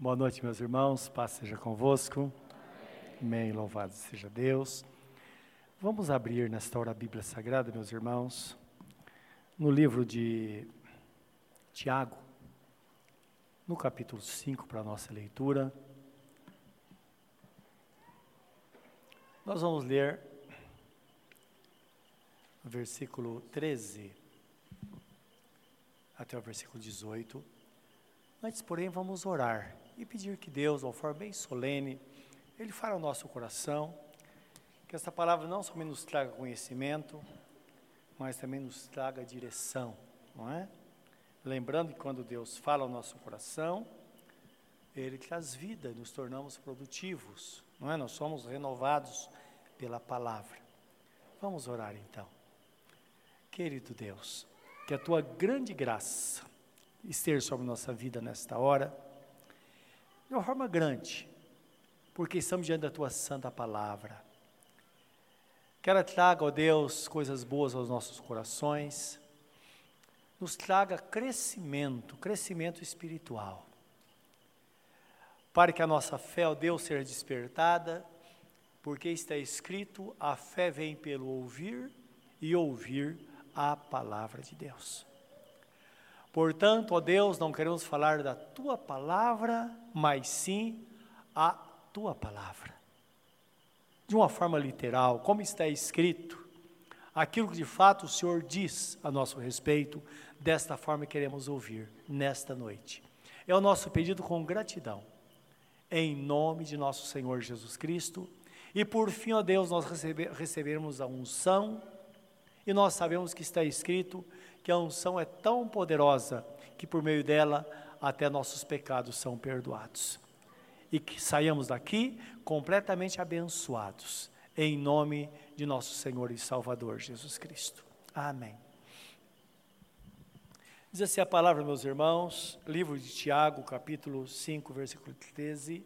Boa noite, meus irmãos. Paz seja convosco. Amém. Louvado seja Deus. Vamos abrir nesta hora a Bíblia Sagrada, meus irmãos, no livro de Tiago, no capítulo 5, para a nossa leitura. Nós vamos ler o versículo 13 até o versículo 18. Antes, porém, vamos orar e pedir que Deus, de uma forma bem solene, Ele fale ao nosso coração, que essa palavra não somente nos traga conhecimento, mas também nos traga direção, não é? Lembrando que quando Deus fala ao nosso coração, Ele traz vida, nos tornamos produtivos, não é? Nós somos renovados pela palavra. Vamos orar então. Querido Deus, que a tua grande graça esteja sobre nossa vida nesta hora, de uma forma grande, porque estamos diante da tua santa palavra. Que ela traga, ó Deus, coisas boas aos nossos corações, nos traga crescimento, crescimento espiritual, para que a nossa fé, ó Deus, seja despertada, porque está escrito: a fé vem pelo ouvir e ouvir a palavra de Deus. Portanto, ó Deus, não queremos falar da tua palavra, mas sim a tua palavra. De uma forma literal, como está escrito, aquilo que de fato o Senhor diz a nosso respeito, desta forma queremos ouvir nesta noite. É o nosso pedido com gratidão, em nome de nosso Senhor Jesus Cristo. E por fim, ó Deus, nós recebe, recebermos a unção e nós sabemos que está escrito que a unção é tão poderosa que por meio dela até nossos pecados são perdoados. E que saiamos daqui completamente abençoados, em nome de nosso Senhor e Salvador Jesus Cristo. Amém. Diz assim a palavra, meus irmãos, livro de Tiago, capítulo 5, versículo 13.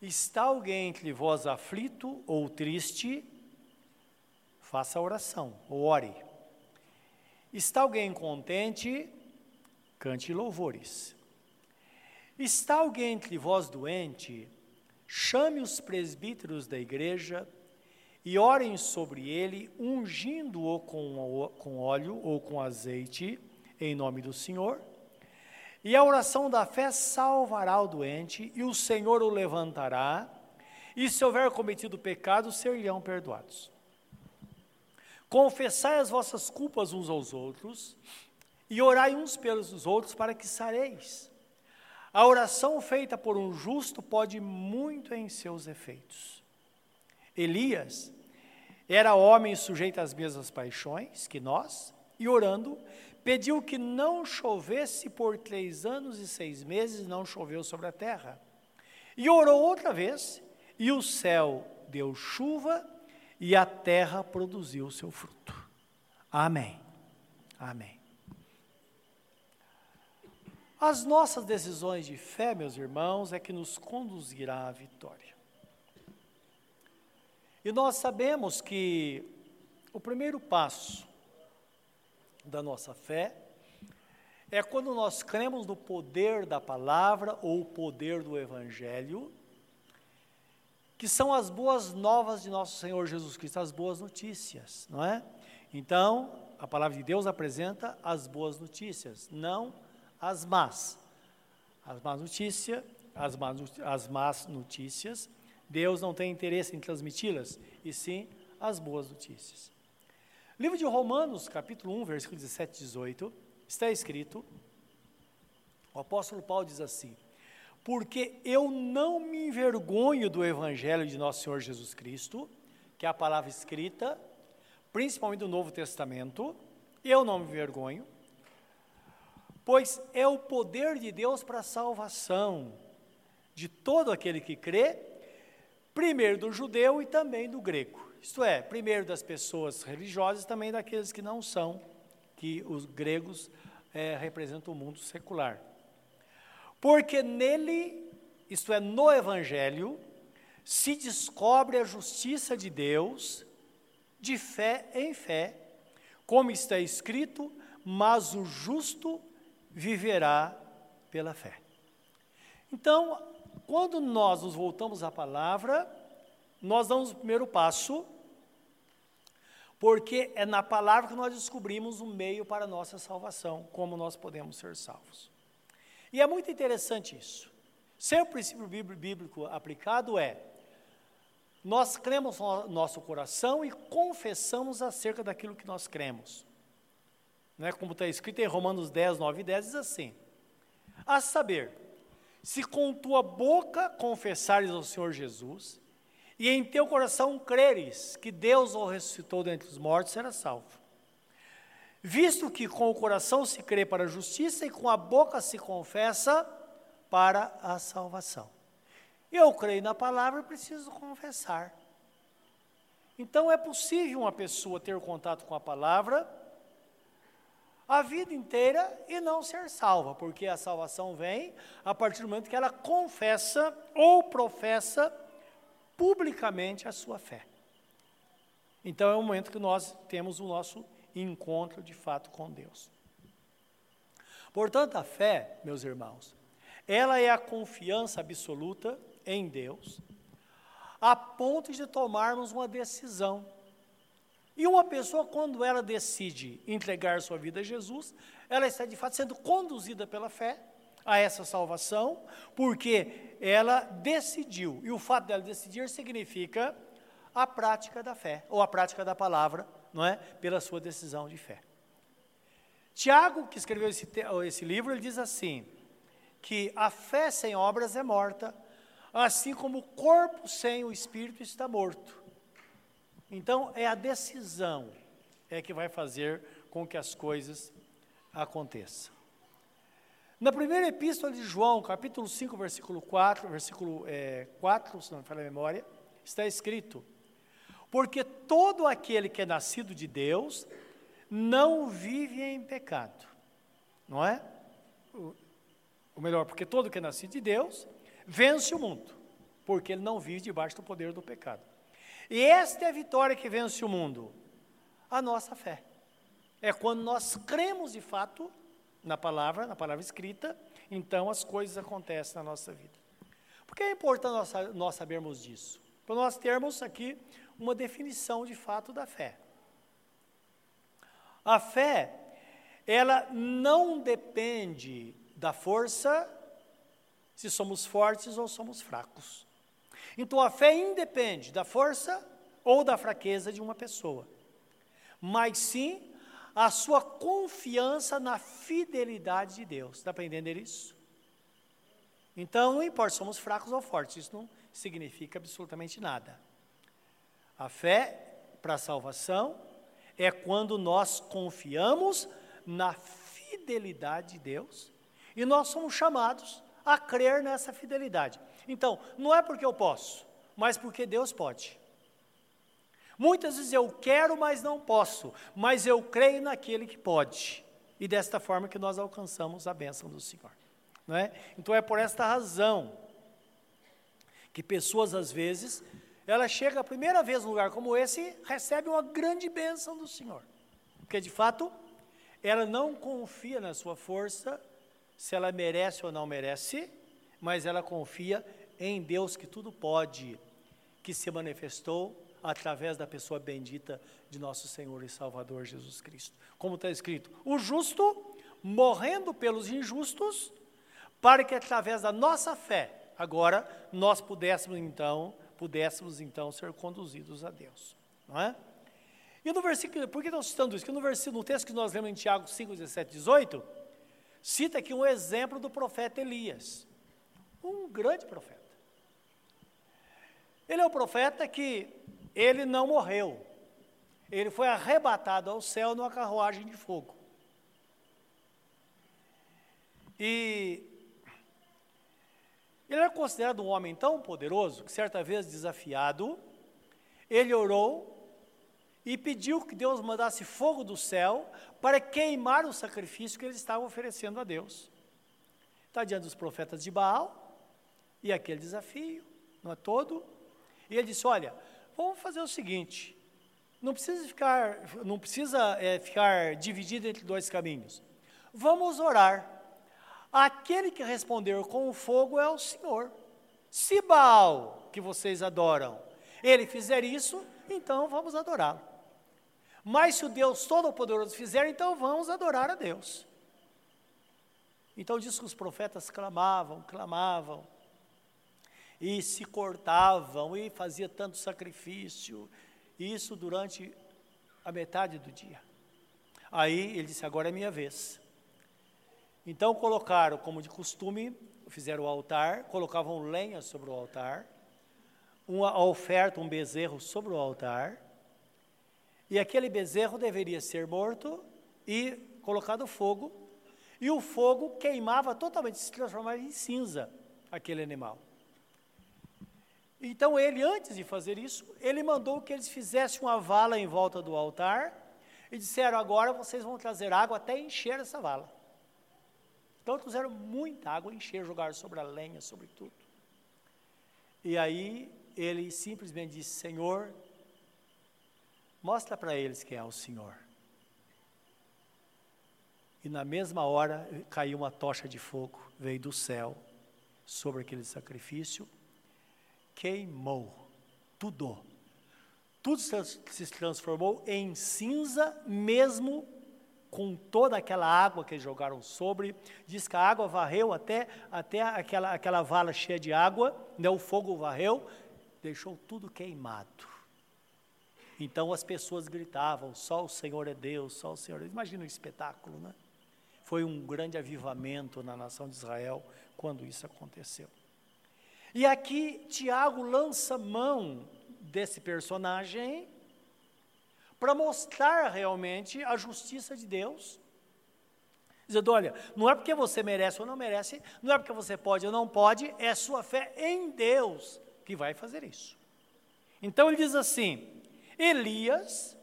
Está alguém entre vós aflito ou triste? faça a oração, ou ore. Está alguém contente? Cante louvores. Está alguém entre vós doente? Chame os presbíteros da igreja e orem sobre ele, ungindo-o com, com óleo ou com azeite, em nome do Senhor. E a oração da fé salvará o doente, e o Senhor o levantará, e se houver cometido pecado, seriam perdoados. Confessai as vossas culpas uns aos outros e orai uns pelos outros para que sareis. A oração feita por um justo pode muito em seus efeitos. Elias era homem sujeito às mesmas paixões que nós, e orando, pediu que não chovesse por três anos e seis meses, não choveu sobre a terra. E orou outra vez, e o céu deu chuva e a terra produziu o seu fruto. Amém. Amém. As nossas decisões de fé, meus irmãos, é que nos conduzirá à vitória. E nós sabemos que o primeiro passo da nossa fé é quando nós cremos no poder da palavra ou o poder do evangelho que são as boas novas de nosso Senhor Jesus Cristo, as boas notícias, não é? Então, a palavra de Deus apresenta as boas notícias, não as más. As más notícias, as más, as más notícias, Deus não tem interesse em transmiti-las, e sim as boas notícias. Livro de Romanos, capítulo 1, versículo 17 e 18, está escrito, o apóstolo Paulo diz assim: porque eu não me envergonho do Evangelho de nosso Senhor Jesus Cristo, que é a palavra escrita, principalmente do Novo Testamento, eu não me envergonho, pois é o poder de Deus para a salvação de todo aquele que crê, primeiro do judeu e também do grego. Isto é, primeiro das pessoas religiosas também daqueles que não são, que os gregos é, representam o mundo secular. Porque nele, isto é, no Evangelho, se descobre a justiça de Deus de fé em fé, como está escrito, mas o justo viverá pela fé. Então, quando nós nos voltamos à palavra, nós damos o primeiro passo, porque é na palavra que nós descobrimos o meio para a nossa salvação, como nós podemos ser salvos. E é muito interessante isso. Seu princípio bíblico aplicado é: nós cremos no nosso coração e confessamos acerca daquilo que nós cremos. Não é como está escrito em Romanos 10, 9 e 10, diz assim: A saber, se com tua boca confessares ao Senhor Jesus, e em teu coração creres que Deus o ressuscitou dentre os mortos, será salvo. Visto que com o coração se crê para a justiça e com a boca se confessa para a salvação. Eu creio na palavra, preciso confessar. Então é possível uma pessoa ter contato com a palavra a vida inteira e não ser salva, porque a salvação vem a partir do momento que ela confessa ou professa publicamente a sua fé. Então é o momento que nós temos o nosso encontro de fato com Deus. Portanto, a fé, meus irmãos, ela é a confiança absoluta em Deus, a ponto de tomarmos uma decisão e uma pessoa, quando ela decide entregar sua vida a Jesus, ela está de fato sendo conduzida pela fé a essa salvação, porque ela decidiu. E o fato dela decidir significa a prática da fé, ou a prática da palavra, não é? Pela sua decisão de fé. Tiago, que escreveu esse, esse livro, ele diz assim: que a fé sem obras é morta, assim como o corpo sem o espírito está morto. Então, é a decisão é que vai fazer com que as coisas aconteçam. Na primeira epístola de João, capítulo 5, versículo 4, versículo é, 4, se não me falha a memória, está escrito: Porque todo aquele que é nascido de Deus não vive em pecado. Não é? Ou melhor, porque todo que é nascido de Deus vence o mundo, porque ele não vive debaixo do poder do pecado. E esta é a vitória que vence o mundo, a nossa fé. É quando nós cremos de fato na palavra, na palavra escrita, então as coisas acontecem na nossa vida. Por que é importante nós, nós sabermos disso? Para nós termos aqui uma definição de fato da fé. A fé, ela não depende da força, se somos fortes ou somos fracos. Então a fé independe da força ou da fraqueza de uma pessoa, mas sim a sua confiança na fidelidade de Deus. Dá para entender isso? Então não importa se somos fracos ou fortes, isso não significa absolutamente nada. A fé para a salvação é quando nós confiamos na fidelidade de Deus e nós somos chamados a crer nessa fidelidade. Então, não é porque eu posso, mas porque Deus pode. Muitas vezes eu quero, mas não posso, mas eu creio naquele que pode. E desta forma que nós alcançamos a bênção do Senhor. Não é? Então é por esta razão que pessoas às vezes, ela chega a primeira vez num lugar como esse recebe uma grande bênção do Senhor. Porque de fato, ela não confia na sua força, se ela merece ou não merece, mas ela confia em Deus que tudo pode, que se manifestou através da pessoa bendita de nosso Senhor e Salvador Jesus Cristo. Como está escrito: o justo morrendo pelos injustos, para que através da nossa fé, agora nós pudéssemos então, pudéssemos então ser conduzidos a Deus, não é? E no versículo, por que estou citando isso? Porque no versículo, no texto que nós lemos em Tiago 5, 17, 18, cita aqui um exemplo do profeta Elias, um grande profeta. Ele é o profeta que ele não morreu. Ele foi arrebatado ao céu numa carruagem de fogo. E ele era considerado um homem tão poderoso que, certa vez desafiado, ele orou e pediu que Deus mandasse fogo do céu para queimar o sacrifício que eles estavam oferecendo a Deus. Está diante dos profetas de Baal e aquele desafio, não é todo, e ele disse: Olha, vamos fazer o seguinte: não precisa ficar, não precisa é, ficar dividido entre dois caminhos. Vamos orar. Aquele que responder com o fogo é o Senhor. Se Baal, que vocês adoram, ele fizer isso, então vamos adorá-lo. Mas se o Deus Todo-Poderoso fizer, então vamos adorar a Deus. Então diz que os profetas clamavam, clamavam, e se cortavam, e fazia tanto sacrifício, isso durante a metade do dia. Aí ele disse: Agora é minha vez. Então colocaram, como de costume, fizeram o altar, colocavam lenha sobre o altar, uma oferta, um bezerro sobre o altar, e aquele bezerro deveria ser morto e colocado fogo, e o fogo queimava totalmente, se transformava em cinza aquele animal. Então ele, antes de fazer isso, ele mandou que eles fizessem uma vala em volta do altar e disseram: agora vocês vão trazer água até encher essa vala. Então trouxeram muita água, encher, jogaram sobre a lenha, sobre tudo. E aí ele simplesmente disse: Senhor, Mostra para eles quem é o Senhor. E na mesma hora caiu uma tocha de fogo, veio do céu sobre aquele sacrifício, queimou tudo. Tudo se transformou em cinza, mesmo com toda aquela água que jogaram sobre. Diz que a água varreu até, até aquela, aquela vala cheia de água, né, o fogo varreu, deixou tudo queimado. Então as pessoas gritavam: só o Senhor é Deus, só o Senhor. É Imagina o espetáculo, né? Foi um grande avivamento na nação de Israel quando isso aconteceu. E aqui Tiago lança mão desse personagem para mostrar realmente a justiça de Deus. Dizendo, olha, não é porque você merece ou não merece, não é porque você pode ou não pode, é sua fé em Deus que vai fazer isso. Então ele diz assim: Elias,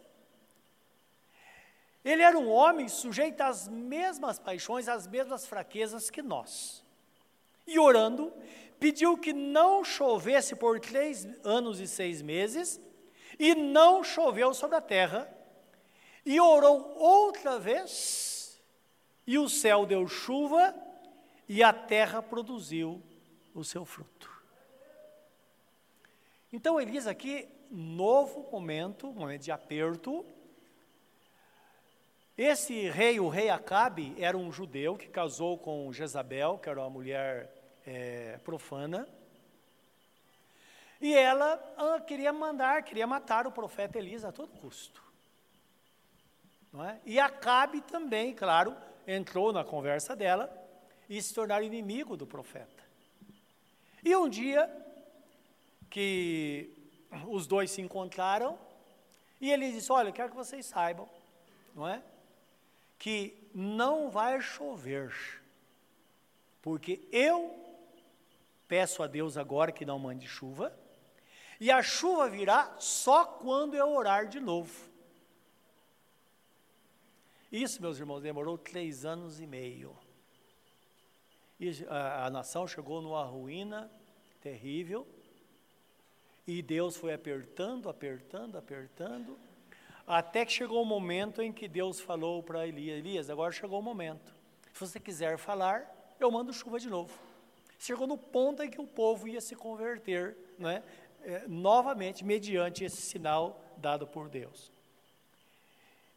ele era um homem sujeito às mesmas paixões, às mesmas fraquezas que nós. E orando, pediu que não chovesse por três anos e seis meses, e não choveu sobre a terra. E orou outra vez, e o céu deu chuva, e a terra produziu o seu fruto. Então Elias aqui novo momento, momento de aperto. Esse rei, o rei Acabe, era um judeu que casou com Jezabel, que era uma mulher é, profana. E ela ah, queria mandar, queria matar o profeta Elias a todo custo. Não é? E Acabe também, claro, entrou na conversa dela e se tornaram inimigo do profeta. E um dia que os dois se encontraram e ele disse: Olha, eu quero que vocês saibam, não é? Que não vai chover, porque eu peço a Deus agora que não mande chuva, e a chuva virá só quando eu orar de novo. Isso, meus irmãos, demorou três anos e meio. E a, a nação chegou numa ruína terrível. E Deus foi apertando, apertando, apertando, até que chegou o momento em que Deus falou para Elias: Elias, agora chegou o momento. Se você quiser falar, eu mando chuva de novo. Chegou no ponto em que o povo ia se converter, né, é, novamente, mediante esse sinal dado por Deus.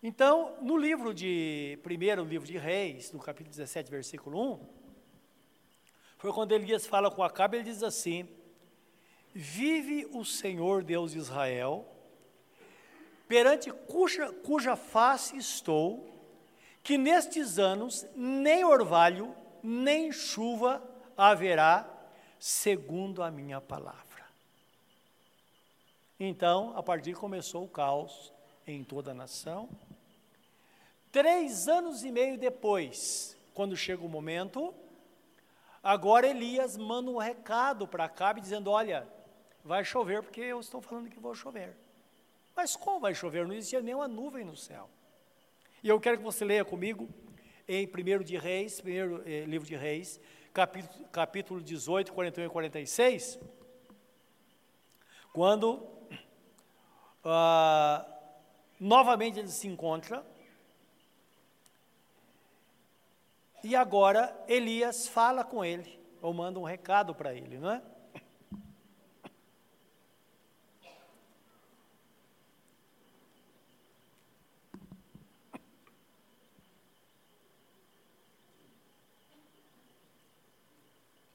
Então, no livro de, primeiro livro de Reis, no capítulo 17, versículo 1, foi quando Elias fala com Acabe, ele diz assim: Vive o Senhor Deus de Israel, perante cuja, cuja face estou, que nestes anos nem orvalho, nem chuva haverá, segundo a minha palavra. Então, a partir começou o caos em toda a nação. Três anos e meio depois, quando chega o momento, agora Elias manda um recado para Acabe dizendo: Olha, vai chover porque eu estou falando que vou chover. Mas como vai chover? Não existia nenhuma nuvem no céu. E eu quero que você leia comigo em 1 de Reis, primeiro eh, livro de Reis, capítulo, capítulo 18, 41 e 46, quando ah, novamente ele se encontra e agora Elias fala com ele, ou manda um recado para ele, não é?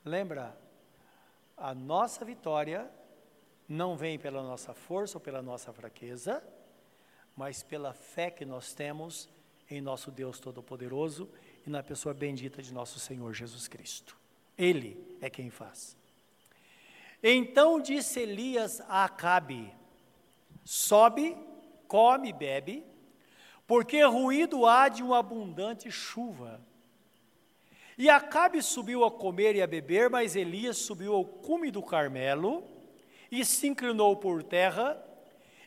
Lembra, a nossa vitória não vem pela nossa força ou pela nossa fraqueza, mas pela fé que nós temos em nosso Deus Todo-Poderoso e na pessoa bendita de nosso Senhor Jesus Cristo. Ele é quem faz. Então disse Elias a Acabe: Sobe, come e bebe, porque ruído há de uma abundante chuva. E Acabe subiu a comer e a beber, mas Elias subiu ao cume do Carmelo e se inclinou por terra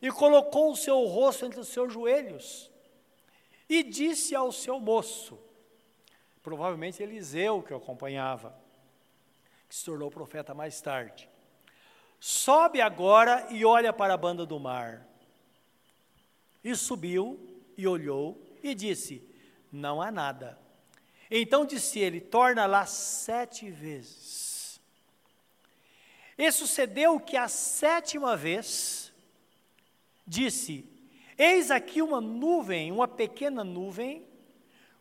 e colocou o seu rosto entre os seus joelhos e disse ao seu moço, provavelmente Eliseu que o acompanhava, que se tornou profeta mais tarde: Sobe agora e olha para a banda do mar. E subiu e olhou e disse: Não há nada. Então disse ele: Torna lá sete vezes. E sucedeu que a sétima vez disse: Eis aqui uma nuvem, uma pequena nuvem,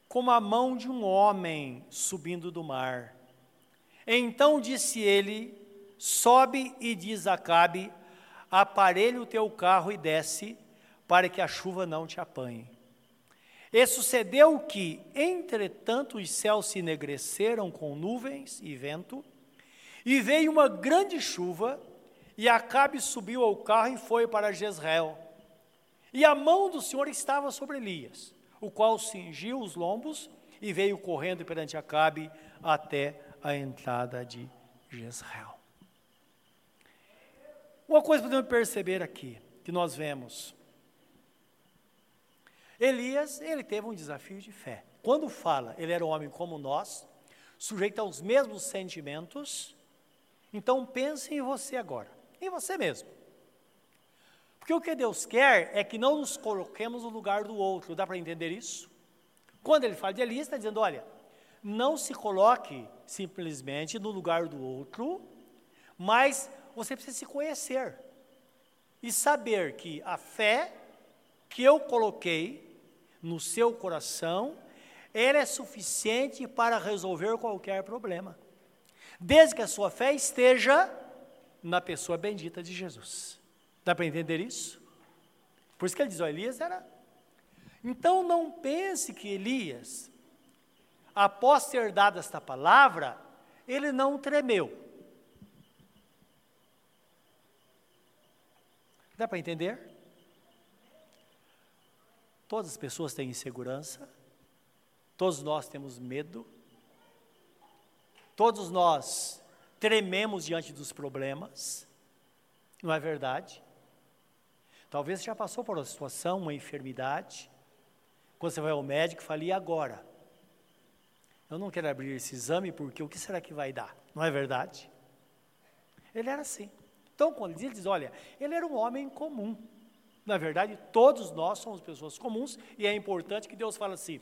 como a mão de um homem subindo do mar. Então disse ele: Sobe e diz Acabe: Aparelha o teu carro e desce, para que a chuva não te apanhe. E sucedeu que, entretanto, os céus se enegreceram com nuvens e vento, e veio uma grande chuva, e Acabe subiu ao carro e foi para Jezreel. E a mão do Senhor estava sobre Elias, o qual cingiu os lombos e veio correndo perante Acabe até a entrada de Jezreel. Uma coisa podemos perceber aqui, que nós vemos, Elias, ele teve um desafio de fé. Quando fala, ele era um homem como nós, sujeito aos mesmos sentimentos. Então pense em você agora, em você mesmo. Porque o que Deus quer é que não nos coloquemos no lugar do outro. Dá para entender isso? Quando ele fala de Elias, está dizendo: olha, não se coloque simplesmente no lugar do outro, mas você precisa se conhecer e saber que a fé que eu coloquei no seu coração, ela é suficiente para resolver qualquer problema, desde que a sua fé esteja na pessoa bendita de Jesus. Dá para entender isso? Por isso que ele diz: ó, Elias era. Então não pense que Elias, após ter dado esta palavra, ele não tremeu. Dá para entender? Todas as pessoas têm insegurança, todos nós temos medo, todos nós trememos diante dos problemas, não é verdade? Talvez você já passou por uma situação, uma enfermidade, quando você vai ao médico fala, e agora? Eu não quero abrir esse exame porque o que será que vai dar? Não é verdade? Ele era assim. Então, quando ele diz, olha, ele era um homem comum. Na verdade, todos nós somos pessoas comuns e é importante que Deus fale assim: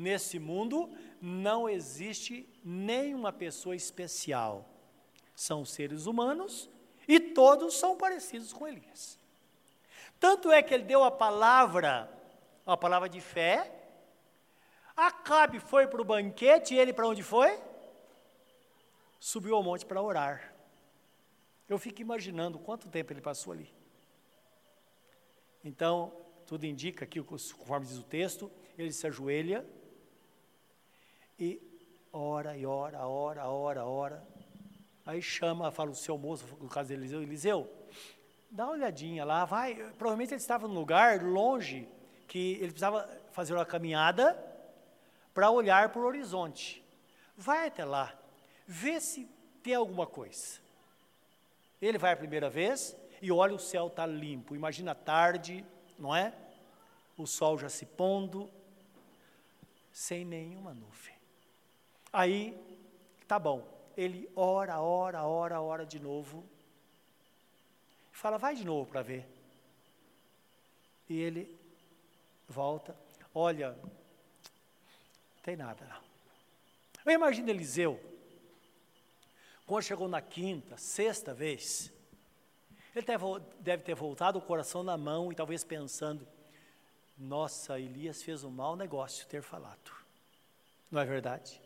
nesse mundo não existe nenhuma pessoa especial. São seres humanos e todos são parecidos com Elias. Tanto é que ele deu a palavra, a palavra de fé. Acabe foi para o banquete e ele para onde foi? Subiu ao monte para orar. Eu fico imaginando quanto tempo ele passou ali. Então, tudo indica aqui, conforme diz o texto, ele se ajoelha e ora, e ora, ora, ora, ora. Aí chama, fala o seu moço, no caso de Eliseu, Eliseu, dá uma olhadinha lá, vai. Provavelmente ele estava num lugar longe, que ele precisava fazer uma caminhada para olhar para o horizonte. Vai até lá, vê se tem alguma coisa. Ele vai a primeira vez, e olha o céu está limpo. Imagina a tarde, não é? O sol já se pondo, sem nenhuma nuvem. Aí, tá bom, ele ora, ora, ora, ora de novo. Fala, vai de novo para ver. E ele volta, olha, não tem nada não. Eu imagino Eliseu, quando chegou na quinta, sexta vez, ele deve ter voltado o coração na mão e talvez pensando: nossa, Elias fez um mau negócio ter falado. Não é verdade?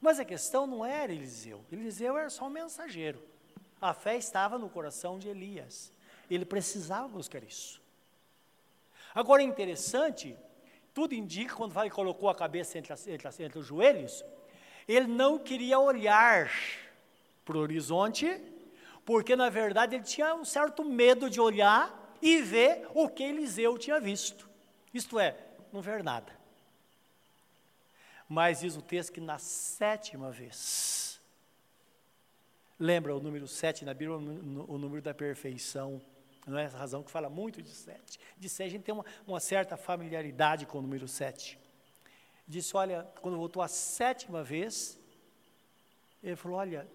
Mas a questão não era Eliseu. Eliseu era só um mensageiro. A fé estava no coração de Elias. Ele precisava buscar isso. Agora é interessante, tudo indica, quando ele colocou a cabeça entre, as, entre, as, entre os joelhos, ele não queria olhar para o horizonte, porque na verdade ele tinha um certo medo de olhar e ver o que Eliseu tinha visto. Isto é, não ver nada. Mas diz o texto que na sétima vez, lembra o número sete na Bíblia, o número da perfeição, não é essa razão que fala muito de sete. De sete, a gente tem uma, uma certa familiaridade com o número sete. Disse: Olha, quando voltou a sétima vez, ele falou: Olha,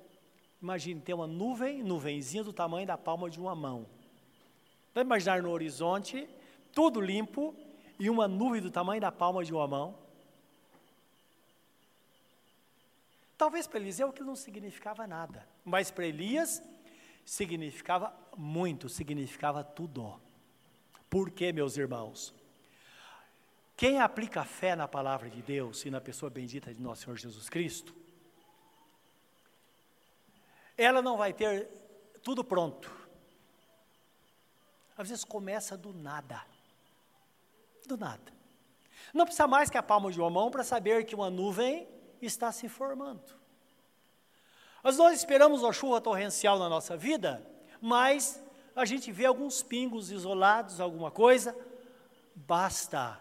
imagine ter uma nuvem, nuvenzinha do tamanho da palma de uma mão. Para imaginar no horizonte, tudo limpo, e uma nuvem do tamanho da palma de uma mão. Talvez para Eliseu aquilo não significava nada, mas para Elias significava muito, significava tudo. Por quê, meus irmãos? Quem aplica fé na palavra de Deus e na pessoa bendita de nosso Senhor Jesus Cristo, ela não vai ter tudo pronto. Às vezes começa do nada. Do nada. Não precisa mais que a palma de uma mão para saber que uma nuvem está se formando. Nós esperamos uma chuva torrencial na nossa vida, mas a gente vê alguns pingos isolados, alguma coisa, basta.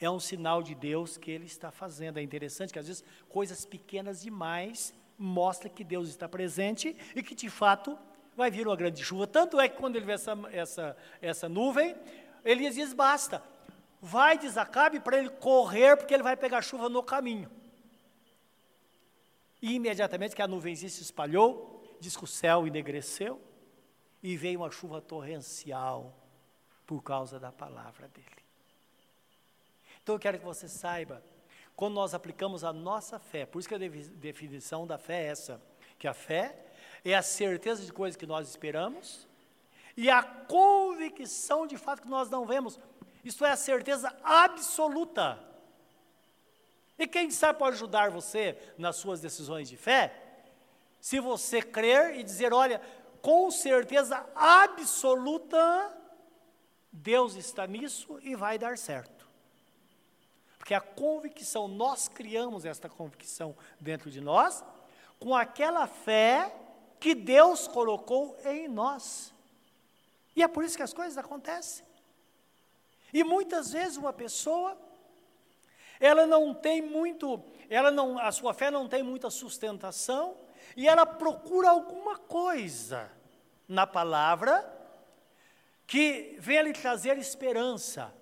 É um sinal de Deus que Ele está fazendo. É interessante que às vezes coisas pequenas demais mostram que Deus está presente e que de fato vai vir uma grande chuva. Tanto é que quando ele vê essa, essa, essa nuvem, ele diz: basta, vai desacabe para ele correr, porque ele vai pegar chuva no caminho. E imediatamente que a nuvenzinha se espalhou, diz que o céu enegreceu e veio uma chuva torrencial por causa da palavra dele. Então eu quero que você saiba, quando nós aplicamos a nossa fé, por isso que a definição da fé é essa, que a fé é a certeza de coisas que nós esperamos e a convicção de fato que nós não vemos. Isso é a certeza absoluta e quem sabe pode ajudar você nas suas decisões de fé? Se você crer e dizer, olha, com certeza absoluta, Deus está nisso e vai dar certo. Porque a convicção, nós criamos esta convicção dentro de nós, com aquela fé que Deus colocou em nós. E é por isso que as coisas acontecem. E muitas vezes uma pessoa ela não tem muito, ela não, a sua fé não tem muita sustentação, e ela procura alguma coisa na palavra que venha lhe trazer esperança.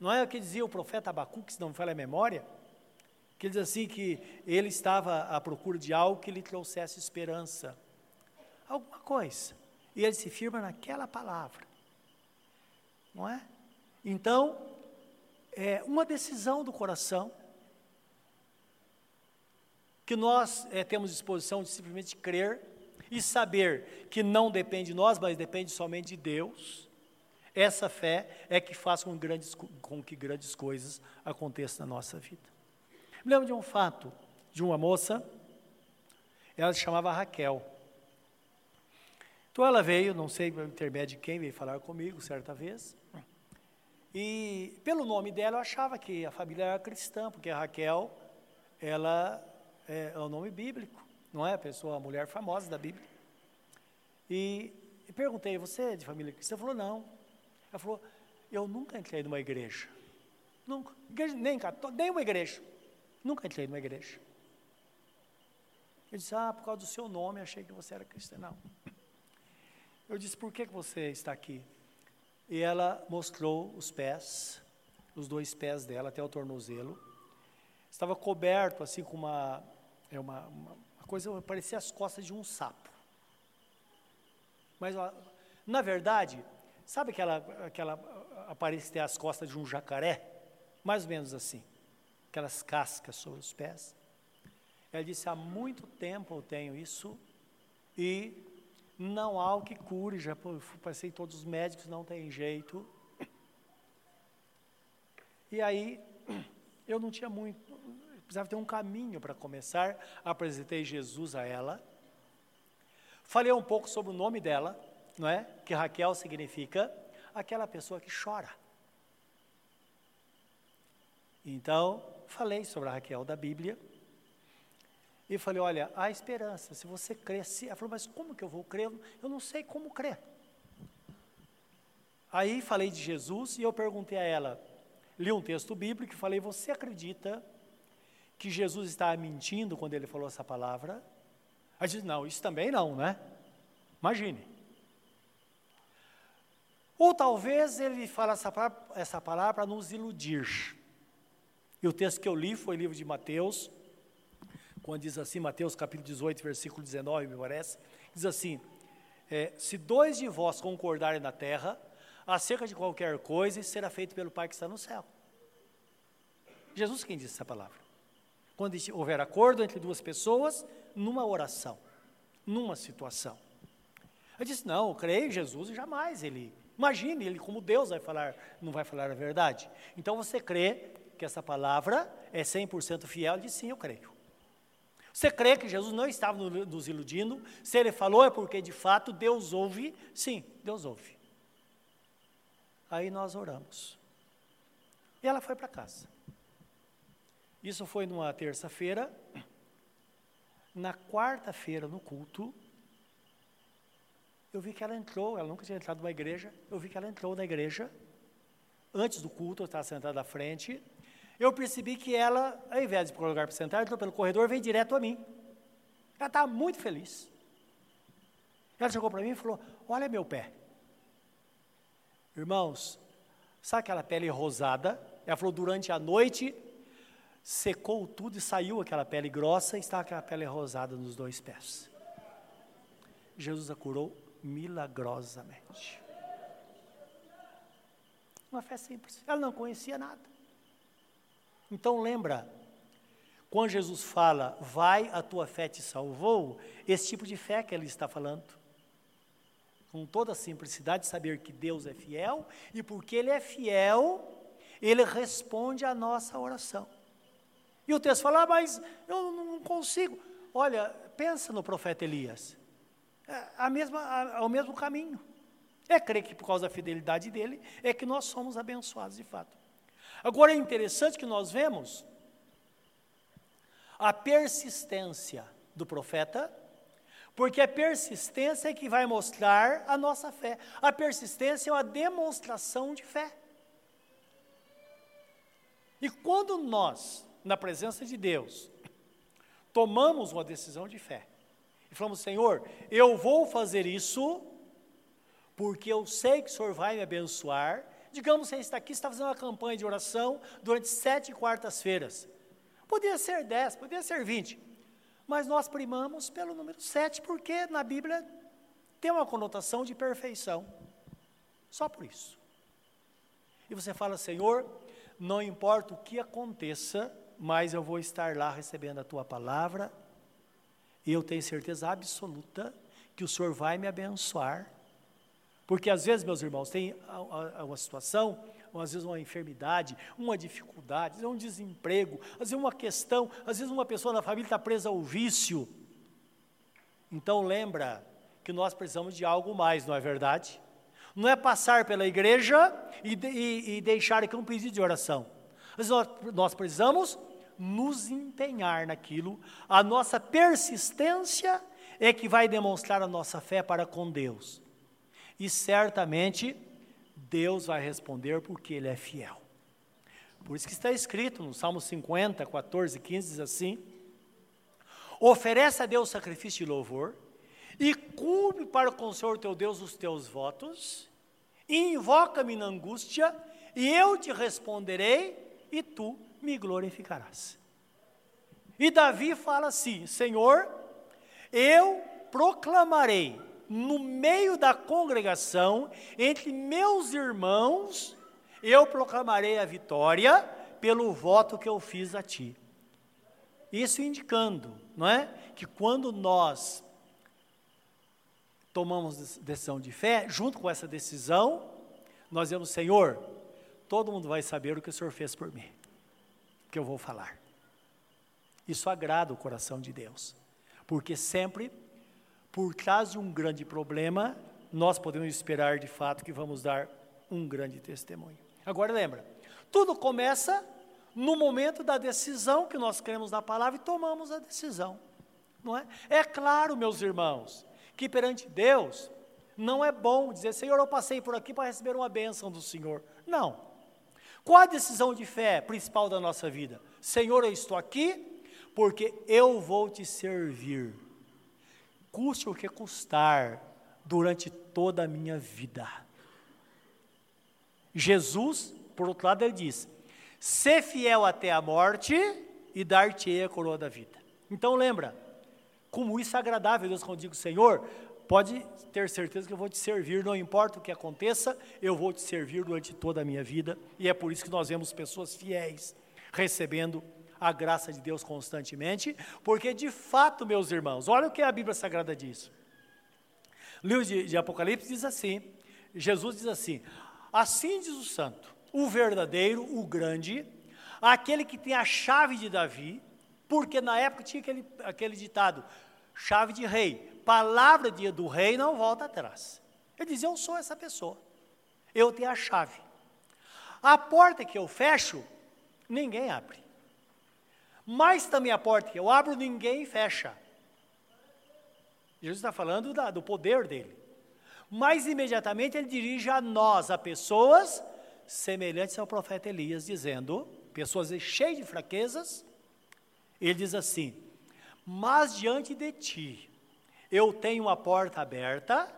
Não é o que dizia o profeta Abacuque, se não me falha a memória? Que diz assim que ele estava à procura de algo que lhe trouxesse esperança. Alguma coisa. E ele se firma naquela palavra. Não é? Então, é uma decisão do coração que nós é, temos disposição de simplesmente crer e saber que não depende de nós, mas depende somente de Deus. Essa fé é que faz com, grandes, com que grandes coisas aconteçam na nossa vida. Me lembro de um fato de uma moça, ela se chamava Raquel. Então ela veio, não sei por intermédio de quem, veio falar comigo certa vez. E pelo nome dela eu achava que a família era cristã, porque a Raquel, ela é, é o nome bíblico, não é? A pessoa, a mulher famosa da Bíblia. E, e perguntei, você é de família cristã? Ela falou, não. Ela falou, eu nunca entrei numa igreja. Nunca. Igreja, nem, nem uma igreja. Nunca entrei numa igreja. Eu disse, ah, por causa do seu nome, achei que você era cristã. Não. Eu disse, por que, que você está aqui? E ela mostrou os pés, os dois pés dela até o tornozelo. Estava coberto assim com uma, é uma, uma coisa, parecia as costas de um sapo. Mas, na verdade, sabe aquela, aquela aparência ter as costas de um jacaré? Mais ou menos assim. aquelas cascas sobre os pés. Ela disse: há muito tempo eu tenho isso e não há o que cure. Já passei todos os médicos, não tem jeito. E aí eu não tinha muito, precisava ter um caminho para começar. Apresentei Jesus a ela. Falei um pouco sobre o nome dela, não é? Que Raquel significa aquela pessoa que chora. Então, falei sobre a Raquel da Bíblia. E falei, olha, há esperança, se você crer, se... ela falou, mas como que eu vou crer? Eu não sei como crer. Aí falei de Jesus e eu perguntei a ela, li um texto bíblico e falei, você acredita que Jesus estava mentindo quando ele falou essa palavra? Aí disse, não, isso também não, né? Imagine. Ou talvez ele fala essa essa palavra para nos iludir. E o texto que eu li foi o livro de Mateus, quando diz assim, Mateus capítulo 18, versículo 19, me parece, diz assim: é, Se dois de vós concordarem na terra, acerca de qualquer coisa, será feito pelo Pai que está no céu. Jesus quem disse essa palavra. Quando houver acordo entre duas pessoas, numa oração, numa situação. Eu disse: Não, eu creio em Jesus e jamais ele. Imagine, ele como Deus vai falar, não vai falar a verdade. Então você crê que essa palavra é 100% fiel? Ele disse: Sim, eu creio. Você crê que Jesus não estava nos iludindo? Se ele falou é porque de fato Deus ouve? Sim, Deus ouve. Aí nós oramos. E ela foi para casa. Isso foi numa terça-feira. Na quarta-feira, no culto, eu vi que ela entrou, ela nunca tinha entrado numa igreja, eu vi que ela entrou na igreja, antes do culto, eu estava sentada à frente, eu percebi que ela, ao invés de ir para o lugar para sentar, entrou pelo corredor, veio direto a mim. Ela estava muito feliz. Ela chegou para mim e falou: Olha meu pé. Irmãos, sabe aquela pele rosada? Ela falou: durante a noite secou tudo e saiu aquela pele grossa e estava aquela pele rosada nos dois pés. Jesus a curou milagrosamente. Uma fé simples. Ela não conhecia nada. Então lembra, quando Jesus fala, vai, a tua fé te salvou, esse tipo de fé que ele está falando. Com toda a simplicidade, saber que Deus é fiel, e porque Ele é fiel, Ele responde à nossa oração. E o texto fala, ah, mas eu não consigo. Olha, pensa no profeta Elias. É, a mesma, a, o mesmo caminho. É crer que por causa da fidelidade dele, é que nós somos abençoados de fato. Agora é interessante que nós vemos a persistência do profeta, porque a persistência é que vai mostrar a nossa fé. A persistência é uma demonstração de fé. E quando nós, na presença de Deus, tomamos uma decisão de fé, e falamos, Senhor, eu vou fazer isso, porque eu sei que o Senhor vai me abençoar, Digamos que você está aqui, está fazendo uma campanha de oração durante sete quartas-feiras. Podia ser dez, podia ser vinte. Mas nós primamos pelo número sete, porque na Bíblia tem uma conotação de perfeição. Só por isso. E você fala, Senhor, não importa o que aconteça, mas eu vou estar lá recebendo a tua palavra, e eu tenho certeza absoluta que o Senhor vai me abençoar porque às vezes, meus irmãos, tem uma situação, às vezes uma enfermidade, uma dificuldade, um desemprego, às vezes uma questão, às vezes uma pessoa na família está presa ao vício. Então lembra que nós precisamos de algo mais, não é verdade? Não é passar pela igreja e, e, e deixar aqui um pedido de oração. Nós, nós precisamos nos empenhar naquilo. A nossa persistência é que vai demonstrar a nossa fé para com Deus e certamente Deus vai responder porque Ele é fiel. Por isso que está escrito no Salmo 50, 14, 15, diz assim: Oferece a Deus sacrifício de louvor, e cumpre para com o Senhor teu Deus os teus votos, invoca-me na angústia, e eu te responderei, e tu me glorificarás. E Davi fala assim: Senhor, eu proclamarei no meio da congregação, entre meus irmãos, eu proclamarei a vitória, pelo voto que eu fiz a ti. Isso indicando, não é? Que quando nós tomamos decisão de fé, junto com essa decisão, nós dizemos, Senhor, todo mundo vai saber o que o Senhor fez por mim, que eu vou falar. Isso agrada o coração de Deus, porque sempre, por trás de um grande problema, nós podemos esperar de fato que vamos dar um grande testemunho. Agora lembra, tudo começa no momento da decisão que nós cremos na palavra e tomamos a decisão. Não é? é claro, meus irmãos, que perante Deus não é bom dizer, Senhor, eu passei por aqui para receber uma bênção do Senhor. Não. Qual a decisão de fé principal da nossa vida? Senhor, eu estou aqui porque eu vou te servir. Custe o que custar durante toda a minha vida. Jesus, por outro lado, ele diz: ser fiel até a morte e dar-te a coroa da vida. Então lembra, como isso é agradável Deus quando digo, Senhor, pode ter certeza que eu vou te servir, não importa o que aconteça, eu vou te servir durante toda a minha vida, e é por isso que nós vemos pessoas fiéis recebendo a graça de Deus constantemente, porque de fato, meus irmãos, olha o que a Bíblia Sagrada diz. Livro de, de Apocalipse diz assim: Jesus diz assim: Assim diz o santo, o verdadeiro, o grande, aquele que tem a chave de Davi, porque na época tinha aquele, aquele ditado: chave de rei, palavra de, do rei não volta atrás. Ele diz: Eu sou essa pessoa, eu tenho a chave. A porta que eu fecho, ninguém abre. Mas também a porta que eu abro, ninguém fecha. Jesus está falando da, do poder dele. Mas imediatamente ele dirige a nós, a pessoas semelhantes ao profeta Elias, dizendo, pessoas cheias de fraquezas, ele diz assim: Mas diante de ti eu tenho uma porta aberta,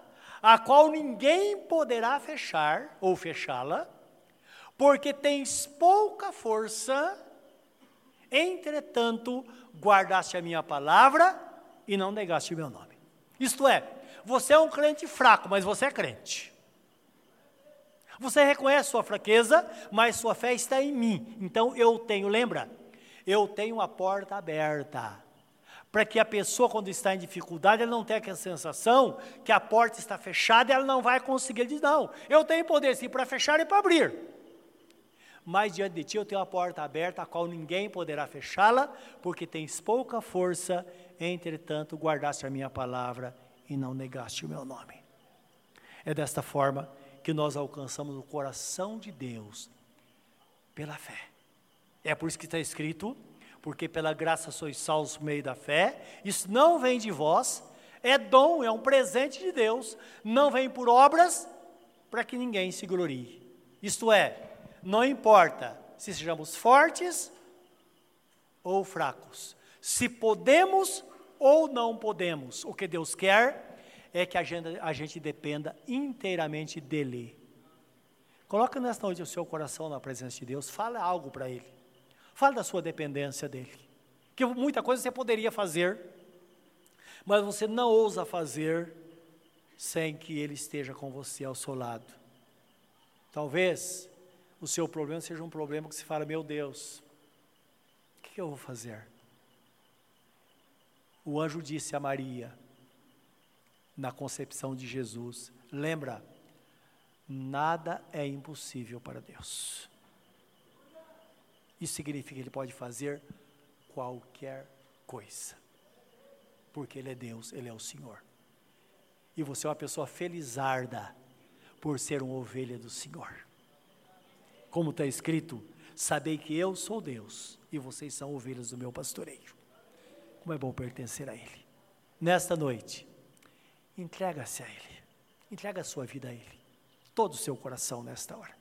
a qual ninguém poderá fechar ou fechá-la, porque tens pouca força, entretanto guardaste a minha palavra e não negaste o meu nome. Isto é, você é um crente fraco, mas você é crente. Você reconhece sua fraqueza, mas sua fé está em mim. Então eu tenho, lembra? Eu tenho a porta aberta. Para que a pessoa, quando está em dificuldade, ela não tenha aquela sensação que a porta está fechada e ela não vai conseguir. Diz: Não, eu tenho poder sim para fechar e para abrir. Mas diante de ti eu tenho a porta aberta, a qual ninguém poderá fechá-la, porque tens pouca força, entretanto guardaste a minha palavra e não negaste o meu nome. É desta forma que nós alcançamos o coração de Deus pela fé. É por isso que está escrito, porque pela graça sois salvos por meio da fé. Isso não vem de vós, é dom, é um presente de Deus, não vem por obras para que ninguém se glorie. Isto é, não importa se sejamos fortes ou fracos, se podemos ou não podemos, o que Deus quer é que a gente, a gente dependa inteiramente dEle. Coloca nesta noite o seu coração na presença de Deus, fala algo para Ele. Fala da sua dependência dEle. Que muita coisa você poderia fazer, mas você não ousa fazer sem que Ele esteja com você ao seu lado. Talvez o seu problema seja um problema que se fala, meu Deus, o que eu vou fazer? O anjo disse a Maria, na concepção de Jesus. Lembra, nada é impossível para Deus. Isso significa que Ele pode fazer qualquer coisa, porque Ele é Deus, Ele é o Senhor. E você é uma pessoa felizarda por ser uma ovelha do Senhor. Como está escrito, sabei que eu sou Deus e vocês são ovelhas do meu pastoreio. Como é bom pertencer a Ele. Nesta noite, Entrega-se a Ele. Entrega a sua vida a Ele. Todo o seu coração nesta hora.